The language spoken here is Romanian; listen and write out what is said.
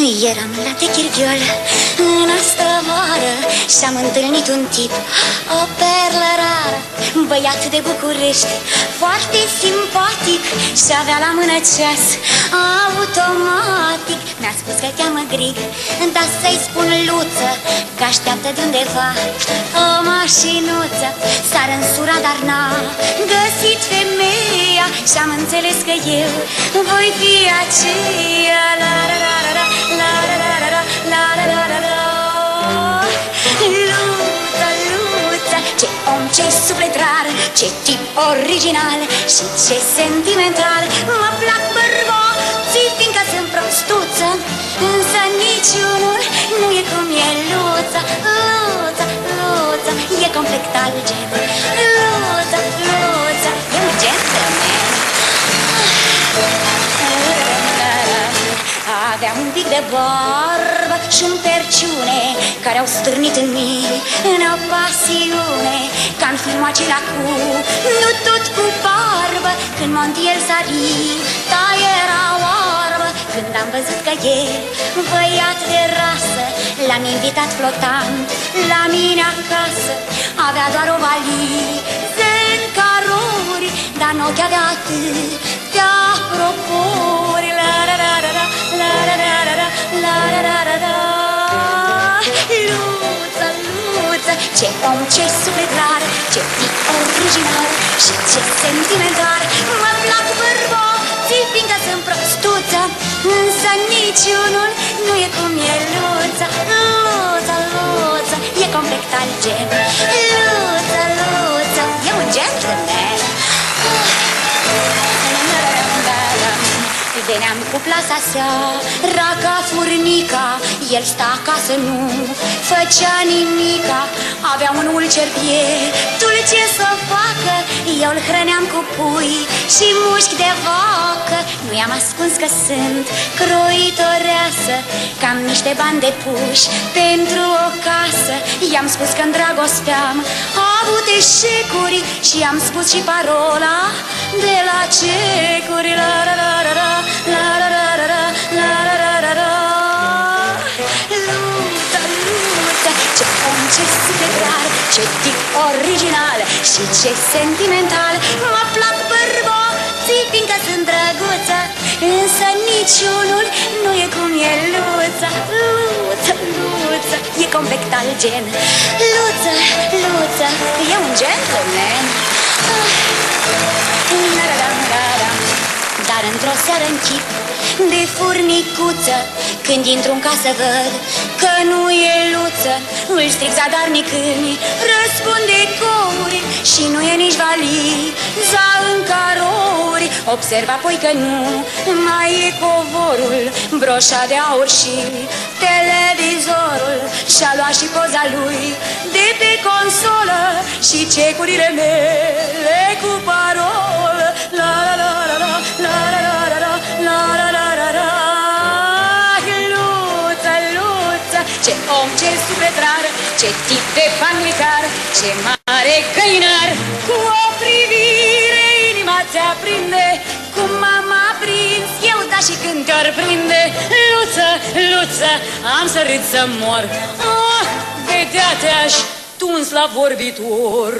Eram la Techirghiol în astă vară Și-am întâlnit un tip, o perlă rară Băiat de București, foarte simpatic Și avea la mână ceas automatic. Mi-a spus că cheamă Grig, dar să-i spun Luță Că așteaptă de undeva o mașinuță. S-ar însura, dar n-a găsit femeia Și-am înțeles că eu voi fi aceea ce om, ce suflet rar, ce tip original și ce sentimental. Mă plac bărbații, fiindcă sunt prostuță Însă niciunul nu e cum e Luța, Luța, Luța, e complet algen Luța, Luța, e un gentleman avea un pic de barbă și un perciune Care au stârnit în mine o pasiune Ca în filmul acela cu Nu tot cu barbă Când Montiel sari Ta era oarbă Când am văzut că e băiat de rasă L-am invitat flotant la mine acasă. Avea doar o valiză în caruri Dar nu ochii avea ce om, ce suflet rar, ce tip original și ce sentimental. Mă plac bărbații, fiindcă sunt prostuță Însă niciunul nu e cum e Luța Luța, Luța, e complet alt gen Luța, Luța, e un gentleman Veneam cu plasa seara ca furnica El sta acasă, nu făcea nimica Avea un ulcer pietul ce să facă Eu îl hrăneam cu pui și mușchi de vacă Nu i-am ascuns că sunt croitoreasă Cam niște bani de puși pentru o casă I-am spus că-n dragoste am avut eșecuri Și i-am spus și parola de la cecuri la la la la la la la la la la la la la la Luta, luta, ce om, ce suflet rar, ce tip original și ce sentimental. Mă plac bărbații fiindcă sunt drăguță Însă niciunul nu e cum e Luța Luța, Luța, e complet alt gen. Luța, Luța, e un gentleman dar într-o seară în chip de furnicuță. Când intru în casă văd că nu e luță. Îl stric zadarnic când răspunde cori Și nu e nici valiza în carori Observ apoi că nu mai e covorul. Broșa de aur și televizorul Și-a luat și poza lui de pe consolă Și cecurile mele cu parol om, ce suflet rar Ce tip de panglicar, ce mare căinar. Cu o privire inima ți-aprinde Cum m-am aprins eu, da și când te-ar prinde. Luță, Luță, am să râd să mor. Ah, vedea te-aș tuns la vorbitor